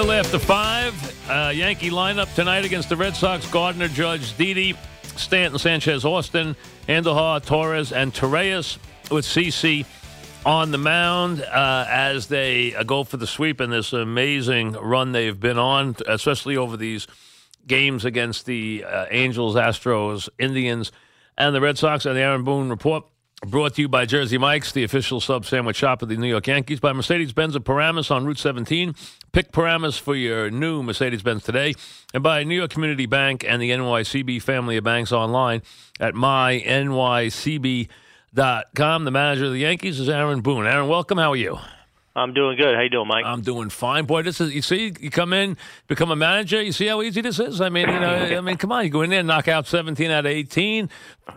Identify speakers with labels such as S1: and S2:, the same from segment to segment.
S1: little after five. Uh, Yankee lineup tonight against the Red Sox: Gardner, Judge, Didi, Stanton, Sanchez, Austin, Andujar, Torres, and Torreyes with CC on the mound uh, as they uh, go for the sweep in this amazing run they've been on, especially over these games against the uh, Angels, Astros, Indians, and the Red Sox. And the Aaron Boone report brought to you by Jersey Mike's, the official sub sandwich shop of the New York Yankees, by Mercedes Benz of Paramus on Route 17. Pick Paramus for your new Mercedes Benz today, and by New York Community Bank and the NYCB family of banks online at mynycb.com. The manager of the Yankees is Aaron Boone. Aaron, welcome. How are you?
S2: I'm doing good. How you doing, Mike?
S1: I'm doing fine, boy. This is you see, you come in, become a manager. You see how easy this is. I mean, you know, I mean, come on, you go in there, and knock out 17 out of 18,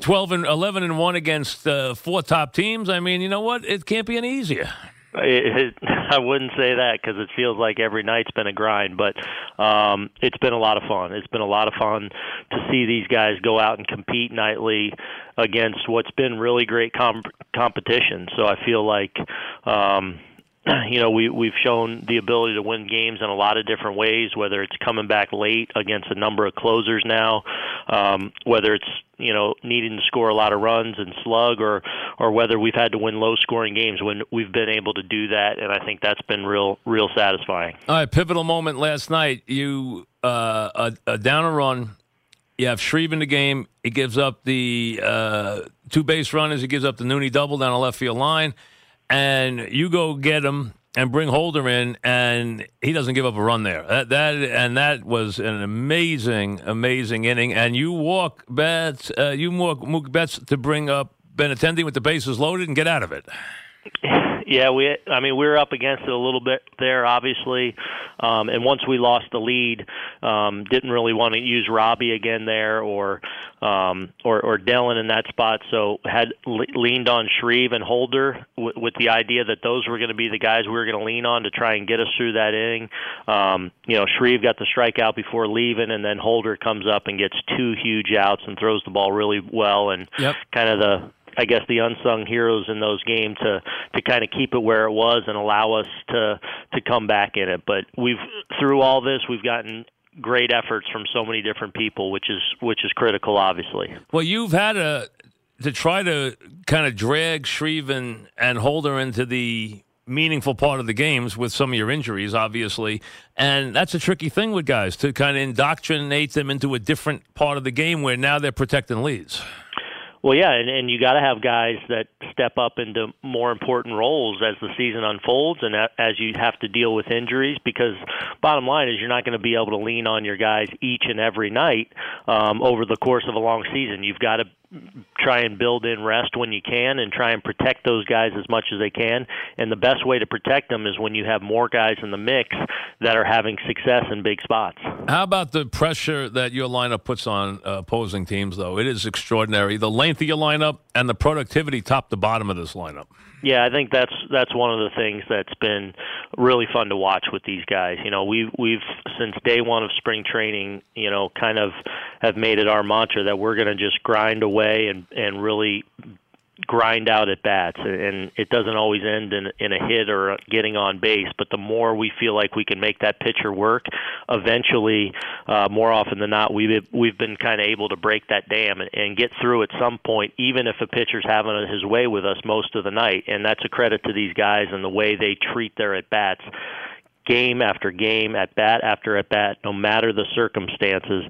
S1: 12 and 11 and one against uh, four top teams. I mean, you know what? It can't be any easier.
S2: It, it, I wouldn't say that because it feels like every night's been a grind, but um, it's been a lot of fun. It's been a lot of fun to see these guys go out and compete nightly against what's been really great com- competition. So I feel like. Um, you know, we we've shown the ability to win games in a lot of different ways. Whether it's coming back late against a number of closers now, um, whether it's you know needing to score a lot of runs and slug, or or whether we've had to win low scoring games when we've been able to do that, and I think that's been real real satisfying.
S1: All right, pivotal moment last night. You uh, a, a down a run. You have Shreve in the game. He gives up the uh, two base runners. He gives up the Nunez double down the left field line and you go get him and bring Holder in, and he doesn't give up a run there. That, that and that was an amazing, amazing inning. And you walk Betts, uh, you walk Mookie Betts to bring up Benintendi with the bases loaded and get out of it.
S2: Yeah, we. I mean, we were up against it a little bit there, obviously. Um, and once we lost the lead, um, didn't really want to use Robbie again there, or um, or, or Dellin in that spot. So had le- leaned on Shreve and Holder w- with the idea that those were going to be the guys we were going to lean on to try and get us through that inning. Um, you know, Shreve got the strikeout before leaving, and then Holder comes up and gets two huge outs and throws the ball really well, and
S1: Yep.
S2: kind of the I guess the unsung heroes in those games to to kind of keep it where it was and allow us to to come back in it. But we've through all this we've gotten great efforts from so many different people, which is which is critical, obviously.
S1: Well, you've had a to try to kind of drag Shreve and, and Holder into the meaningful part of the games with some of your injuries, obviously. And that's a tricky thing with guys to kind of indoctrinate them into a different part of the game where now they're protecting leads.
S2: Well, yeah, and, and you got to have guys that step up into more important roles as the season unfolds, and as you have to deal with injuries. Because bottom line is, you're not going to be able to lean on your guys each and every night um, over the course of a long season. You've got to try and build in rest when you can, and try and protect those guys as much as they can. And the best way to protect them is when you have more guys in the mix that are having success in big spots.
S1: How about the pressure that your lineup puts on uh, opposing teams, though? It is extraordinary. The length of your lineup and the productivity top to bottom of this lineup.
S2: Yeah, I think that's that's one of the things that's been really fun to watch with these guys. You know, we've we've since day one of spring training, you know, kind of have made it our mantra that we're going to just grind away and and really grind out at bats and it doesn't always end in in a hit or getting on base but the more we feel like we can make that pitcher work eventually uh more often than not we've we've been kind of able to break that dam and, and get through at some point even if a pitcher's having his way with us most of the night. And that's a credit to these guys and the way they treat their at bats game after game, at bat after at bat, no matter the circumstances.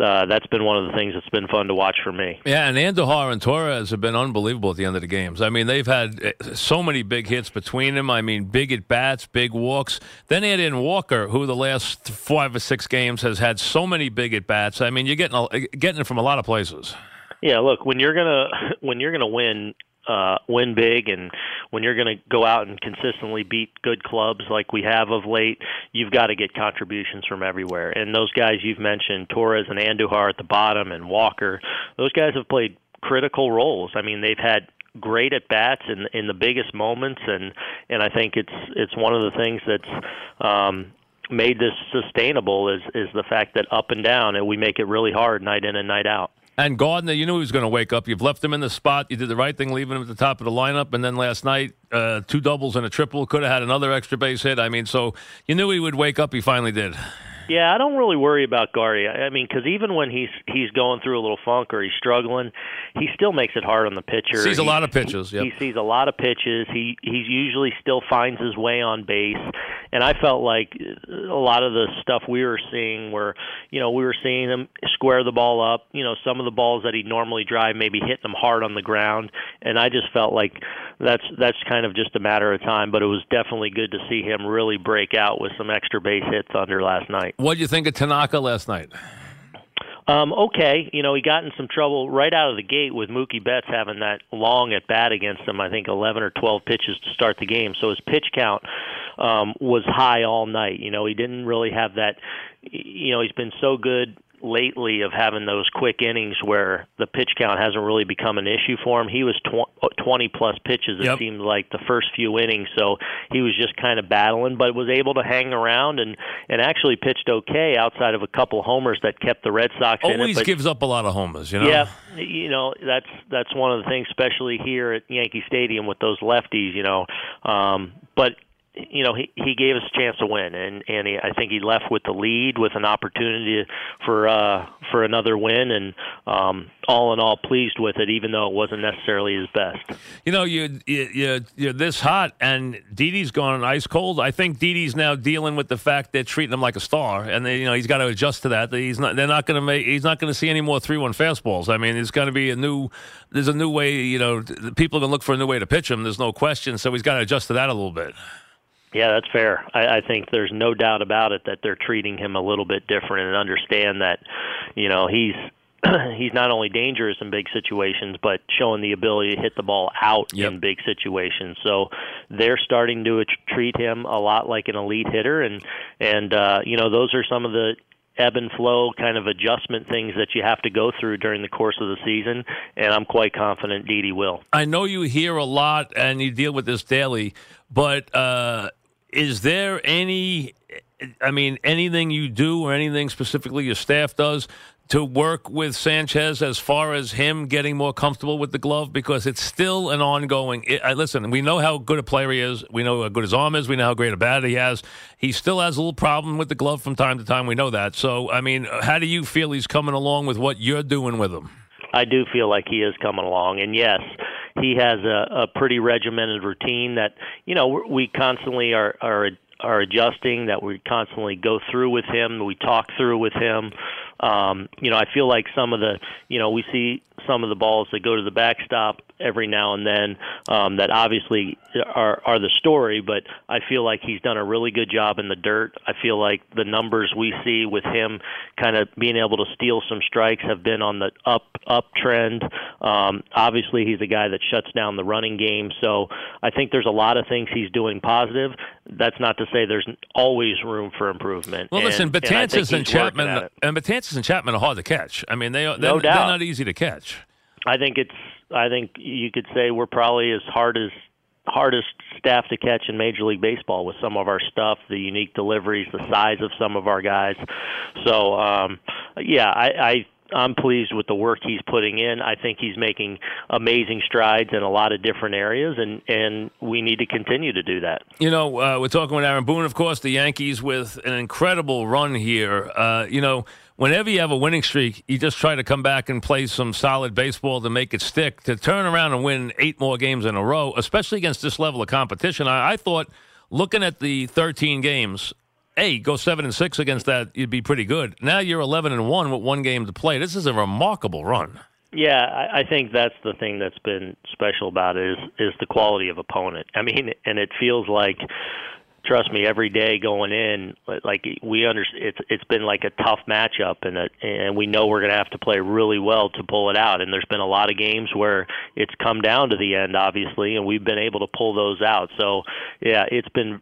S2: Uh, that's been one of the things that's been fun to watch for me.
S1: Yeah, and Andujar and Torres have been unbelievable at the end of the games. I mean, they've had uh, so many big hits between them. I mean, big at bats, big walks. Then add in Walker, who the last five or six games has had so many big at bats. I mean, you're getting getting it from a lot of places.
S2: Yeah, look, when you're gonna when you're gonna win uh, win big, and when you're going to go out and consistently beat good clubs like we have of late, you've got to get contributions from everywhere. And those guys you've mentioned, Torres and Andujar at the bottom, and Walker, those guys have played critical roles. I mean, they've had great at bats in in the biggest moments, and and I think it's it's one of the things that's. Um, made this sustainable is is the fact that up and down and we make it really hard night in and night out.
S1: And Gardner, you knew he was going to wake up. You've left him in the spot. You did the right thing, leaving him at the top of the lineup. And then last night, uh, two doubles and a triple. Could have had another extra base hit. I mean, so you knew he would wake up. He finally did.
S2: Yeah, I don't really worry about Gardy. I mean, because even when he's he's going through a little funk or he's struggling, he still makes it hard on the pitcher.
S1: Sees
S2: a
S1: lot of pitches. Yep.
S2: He sees a lot of pitches. He he usually still finds his way on base, and I felt like a lot of the stuff we were seeing were, you know, we were seeing him square the ball up. You know, some of the balls that he normally drive, maybe hitting them hard on the ground, and I just felt like that's that's kind of just a matter of time. But it was definitely good to see him really break out with some extra base hits under last night.
S1: What do you think of Tanaka last night?
S2: Um, okay, you know he got in some trouble right out of the gate with Mookie Betts having that long at bat against him. I think 11 or 12 pitches to start the game, so his pitch count um, was high all night. You know he didn't really have that. You know he's been so good lately of having those quick innings where the pitch count hasn't really become an issue for him. He was tw- 20 plus pitches it
S1: yep.
S2: seemed like the first few innings, so he was just kind of battling, but was able to hang around and and actually pitched okay outside of a couple homers that kept the Red Sox
S1: Always
S2: in it.
S1: But, gives up a lot of homers, you know.
S2: Yeah, you know that's that's one of the things, especially here at Yankee Stadium with those lefties. You know, um, but you know, he he gave us a chance to win, and and he, I think he left with the lead with an opportunity for uh, for another win, and um, all in all, pleased with it, even though it wasn't necessarily his best.
S1: You know, you you you're this hot, and Didi's gone ice cold. I think Didi's now dealing with the fact they're treating him like a star, and they, you know he's got to adjust to that. He's not they're not going to make he's not going to see any more three one fastballs. I mean, it's going to be a new there's a new way. You know, people are going to look for a new way to pitch him. There's no question. So he's got to adjust to that a little bit.
S2: Yeah, that's fair. I, I think there's no doubt about it that they're treating him a little bit different and understand that, you know, he's he's not only dangerous in big situations, but showing the ability to hit the ball out
S1: yep.
S2: in big situations. So they're starting to treat him a lot like an elite hitter, and and uh, you know those are some of the ebb and flow kind of adjustment things that you have to go through during the course of the season, and I'm quite confident Didi will.
S1: I know you hear a lot and you deal with this daily, but. Uh is there any I mean, anything you do or anything specifically your staff does to work with Sanchez as far as him getting more comfortable with the glove? Because it's still an ongoing. It, I, listen, we know how good a player he is. We know how good his arm is. We know how great a bat he has. He still has a little problem with the glove from time to time. We know that. So, I mean, how do you feel he's coming along with what you're doing with him?
S2: I do feel like he is coming along, and yes, he has a, a pretty regimented routine that you know we constantly are are are adjusting that we constantly go through with him we talk through with him um you know i feel like some of the you know we see some of the balls that go to the backstop every now and then um, that obviously are are the story. But I feel like he's done a really good job in the dirt. I feel like the numbers we see with him kind of being able to steal some strikes have been on the up uptrend. Um, obviously, he's a guy that shuts down the running game. So I think there's a lot of things he's doing positive. That's not to say there's always room for improvement.
S1: Well,
S2: and,
S1: listen, Betances
S2: and,
S1: and Chapman and And Chapman are hard to catch. I mean, they they're,
S2: no
S1: they're not easy to catch.
S2: I think it's I think you could say we're probably as hard as hardest staff to catch in Major League Baseball with some of our stuff, the unique deliveries, the size of some of our guys. So um yeah, I, I I'm pleased with the work he's putting in. I think he's making amazing strides in a lot of different areas, and and we need to continue to do that.
S1: You know, uh, we're talking with Aaron Boone, of course, the Yankees with an incredible run here. Uh, you know, whenever you have a winning streak, you just try to come back and play some solid baseball to make it stick. To turn around and win eight more games in a row, especially against this level of competition, I, I thought looking at the 13 games hey, go seven and six against that, you'd be pretty good. Now you're eleven and one with one game to play. This is a remarkable run.
S2: Yeah, I, I think that's the thing that's been special about it is is the quality of opponent. I mean, and it feels like trust me, every day going in, like we understand, it's it's been like a tough matchup, and a, and we know we're going to have to play really well to pull it out. And there's been a lot of games where it's come down to the end, obviously, and we've been able to pull those out. So yeah, it's been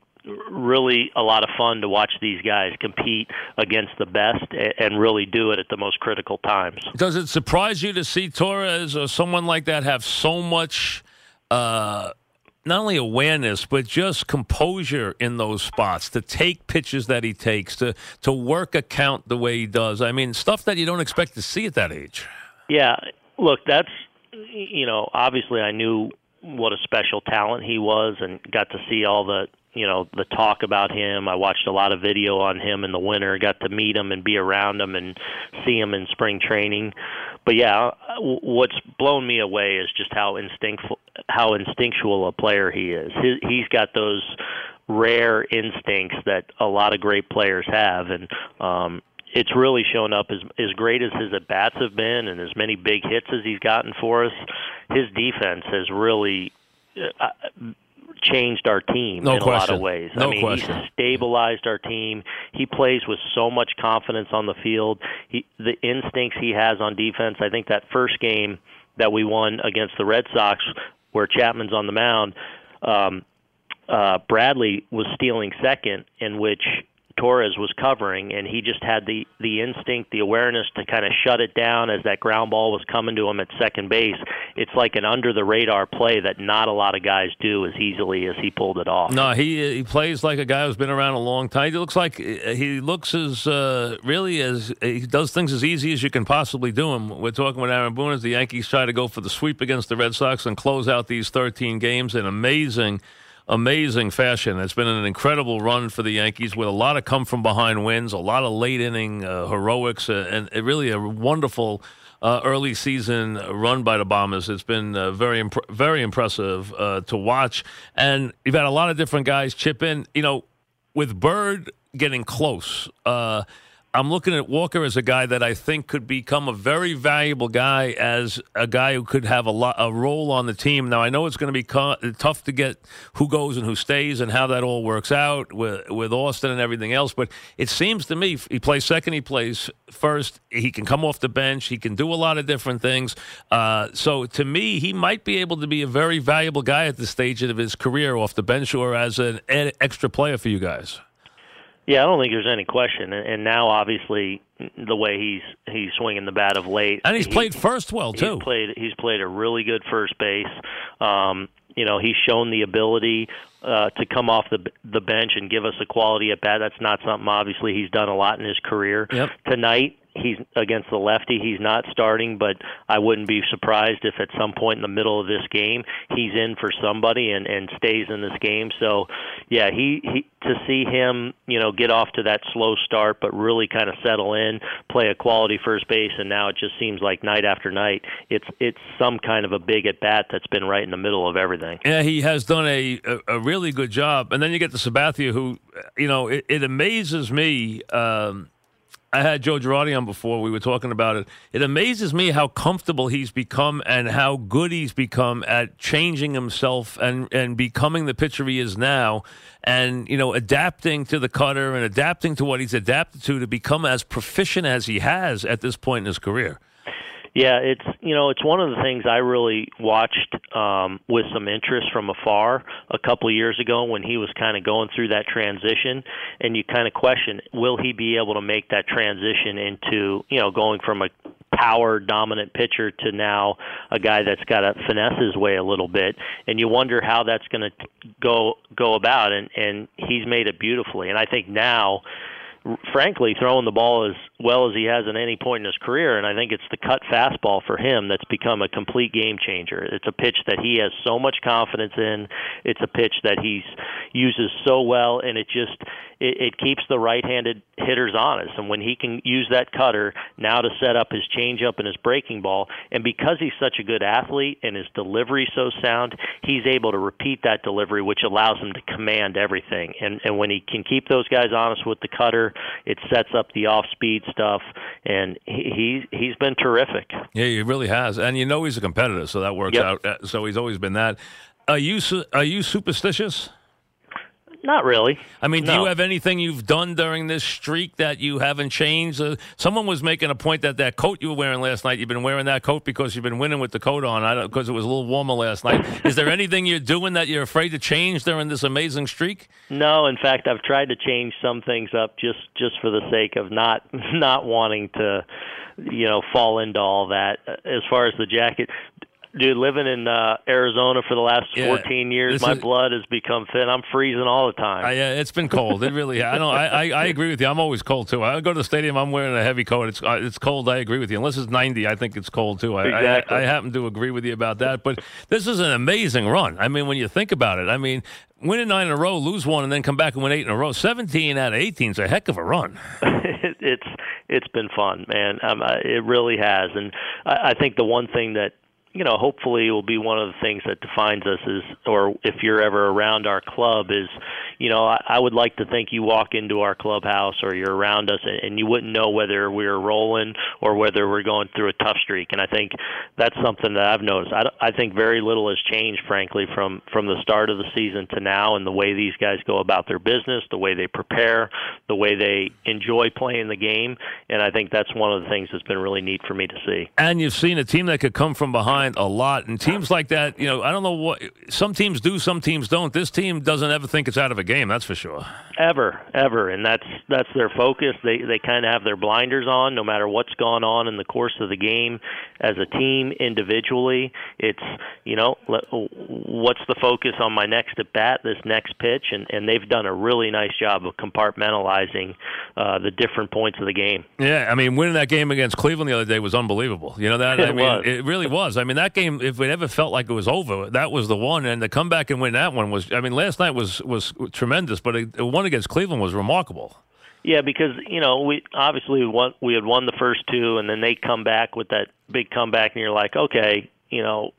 S2: really a lot of fun to watch these guys compete against the best and really do it at the most critical times.
S1: Does it surprise you to see Torres or someone like that have so much? Uh, not only awareness but just composure in those spots to take pitches that he takes to to work a count the way he does. I mean stuff that you don't expect to see at that age.
S2: Yeah. Look that's you know obviously i knew what a special talent he was and got to see all the you know the talk about him. I watched a lot of video on him in the winter got to meet him and be around him and see him in spring training but yeah what's blown me away is just how instinctful how instinctual a player he is. His, he's got those rare instincts that a lot of great players have. And um it's really shown up as as great as his at bats have been and as many big hits as he's gotten for us. His defense has really uh, changed our team
S1: no
S2: in
S1: question.
S2: a lot of ways.
S1: No
S2: I mean,
S1: question.
S2: he stabilized our team. He plays with so much confidence on the field. He, the instincts he has on defense. I think that first game that we won against the Red Sox, where Chapman's on the mound, um, uh, Bradley was stealing second, in which Torres was covering, and he just had the the instinct, the awareness to kind of shut it down as that ground ball was coming to him at second base. It's like an under the radar play that not a lot of guys do as easily as he pulled it off.
S1: No, he he plays like a guy who's been around a long time. He looks like he looks as uh, really as he does things as easy as you can possibly do him. We're talking with Aaron Boone as the Yankees try to go for the sweep against the Red Sox and close out these 13 games in amazing amazing fashion. It's been an incredible run for the Yankees with a lot of come from behind wins, a lot of late inning uh, heroics, uh, and uh, really a wonderful. Uh, early season run by the Bombers. It's been uh, very imp- very impressive uh, to watch, and you've had a lot of different guys chip in. You know, with Bird getting close, I'm looking at Walker as a guy that I think could become a very valuable guy as a guy who could have a lot a role on the team. Now I know it's going to be co- tough to get who goes and who stays and how that all works out with with Austin and everything else, but it seems to me he plays second, he plays first, he can come off the bench, he can do a lot of different things. Uh, so to me, he might be able to be a very valuable guy at this stage of his career off the bench or as an extra player for you guys.
S2: Yeah, I don't think there's any question. And now, obviously, the way he's he's swinging the bat of late,
S1: and he's he, played first well too.
S2: He's played he's played a really good first base. Um, you know, he's shown the ability uh, to come off the the bench and give us a quality at bat. That's not something obviously he's done a lot in his career.
S1: Yep.
S2: Tonight, he's against the lefty. He's not starting, but I wouldn't be surprised if at some point in the middle of this game he's in for somebody and and stays in this game. So, yeah, he, he to see him, you know, get off to that slow start, but really kind of settle in, play a quality first base, and now it just seems like night after night, it's it's some kind of a big at bat that's been right in the middle of everything.
S1: Yeah, he has done a a, a really good job, and then you get the Sabathia, who, you know, it, it amazes me. Um, I had Joe Girardi on before. We were talking about it. It amazes me how comfortable he's become and how good he's become at changing himself and, and becoming the pitcher he is now and, you know, adapting to the cutter and adapting to what he's adapted to to become as proficient as he has at this point in his career.
S2: Yeah, it's you know it's one of the things I really watched um, with some interest from afar a couple of years ago when he was kind of going through that transition, and you kind of question will he be able to make that transition into you know going from a power dominant pitcher to now a guy that's got to finesse his way a little bit, and you wonder how that's going to go go about, and and he's made it beautifully, and I think now frankly throwing the ball as well as he has at any point in his career. And I think it's the cut fastball for him that's become a complete game changer. It's a pitch that he has so much confidence in. It's a pitch that he uses so well, and it just it, it keeps the right-handed hitters honest. And when he can use that cutter now to set up his changeup and his breaking ball, and because he's such a good athlete and his delivery so sound, he's able to repeat that delivery, which allows him to command everything. And and when he can keep those guys honest with the cutter, it sets up the off-speed stuff, and he, he he's been terrific.
S1: Yeah, he really has, and you know he's a competitor, so that works
S2: Yep.
S1: out. Uh, So he's always been that. Are you su- are you superstitious?
S2: Not really.
S1: I mean, do you have anything you've done during this streak that you haven't changed? Uh, someone was making a point that that coat you were wearing last night, you've been wearing that coat because you've been winning with the coat on, because it was a little warmer last night. Is there anything you're doing that you're afraid to change during this amazing streak?
S2: No, in fact, I've tried to change some things up just just for the sake of not not wanting to, you know, fall into all that. As far as the jacket, dude, living in uh, Arizona for the last
S1: Yeah,
S2: 14 years, my
S1: is-
S2: blood has become thin. I'm freezing all the time.
S1: I, uh, it's been cold. It really. I don't. I, I, I agree with you. I'm always cold too. I go to the stadium. I'm wearing a heavy coat. It's uh, it's cold. I agree with you. Unless it's 90, I think it's cold too. I,
S2: Exactly.
S1: I, I happen to agree with you about that. But this is an amazing run. I mean, when you think about it, I mean, winning nine in a row, lose one, and then come back and win eight in a row. 17 out of 18 is a heck of a run.
S2: it, it's it's been fun, man. Um, I- it really has, and I, I think the one thing that you know hopefully it will be one of the things that defines us is, or if you're ever around our club, is you know I, I would like to think you walk into our clubhouse or you're around us and, and you wouldn't know whether we're rolling or whether we're going through a tough streak, and I think that's something that I've noticed. I, I think very little has changed, frankly, from from the start of the season to now, and the way these guys go about their business, the way they prepare, the way they enjoy playing the game, and I think that's one of the things that's been really neat for me to see.
S1: And you've seen a team that could come from behind a lot, and teams like that. You know, I don't know what some teams do, some teams don't. This team doesn't ever think it's out of a game. That's for sure.
S2: Ever, ever, and that's that's their focus. They they kind of have their blinders on, no matter what's gone on in the course of the game. As a team, individually, it's you know what's the focus on my next at bat, this next pitch, and and they've done a really nice job of compartmentalizing uh, the different points of the game.
S1: Yeah, I mean, winning that game against Cleveland the other day was unbelievable. You know that? I mean,
S2: was.
S1: it really was. I mean, that game, if it ever felt like it was over, that was the one. And to come back and win that one was, I mean, last night was was tremendous, but the one against Cleveland was remarkable.
S2: Yeah, because you know we obviously we won, we had won the first two, and then they come back with that big comeback, and you're like, okay, you know,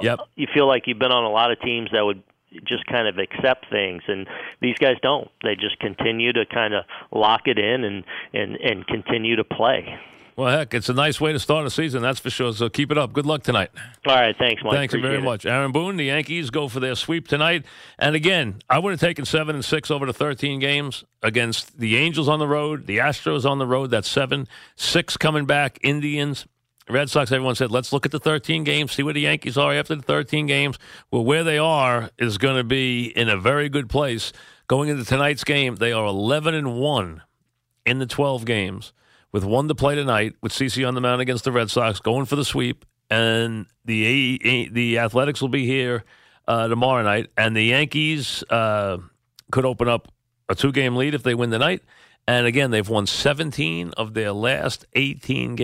S1: Yep.
S2: you feel like you've been on a lot of teams that would just kind of accept things and these guys don't they just continue to kind of lock it in and and and continue to play
S1: Well, heck, it's a nice way to start a season, that's for sure. So keep it up. Good luck tonight.
S2: all right thanks mike
S1: Thanks very
S2: it.
S1: much, Aaron Boone. The Yankees go for their sweep tonight, and again, I would have taken seven and six over the thirteen games against the Angels on the road, the Astros on the road. That's seven, six coming back. Indians, Red Sox. Everyone said, let's look at the thirteen games, see where the Yankees are after the thirteen games. Well, where they are is going to be in a very good place going into tonight's game. They are eleven and one in the 12 games with one to play tonight with CC on the mound against the Red Sox going for the sweep. And the the Athletics will be here uh, tomorrow night. And the Yankees uh, could open up a two game lead if they win tonight. And again they've won 17 of their last 18 games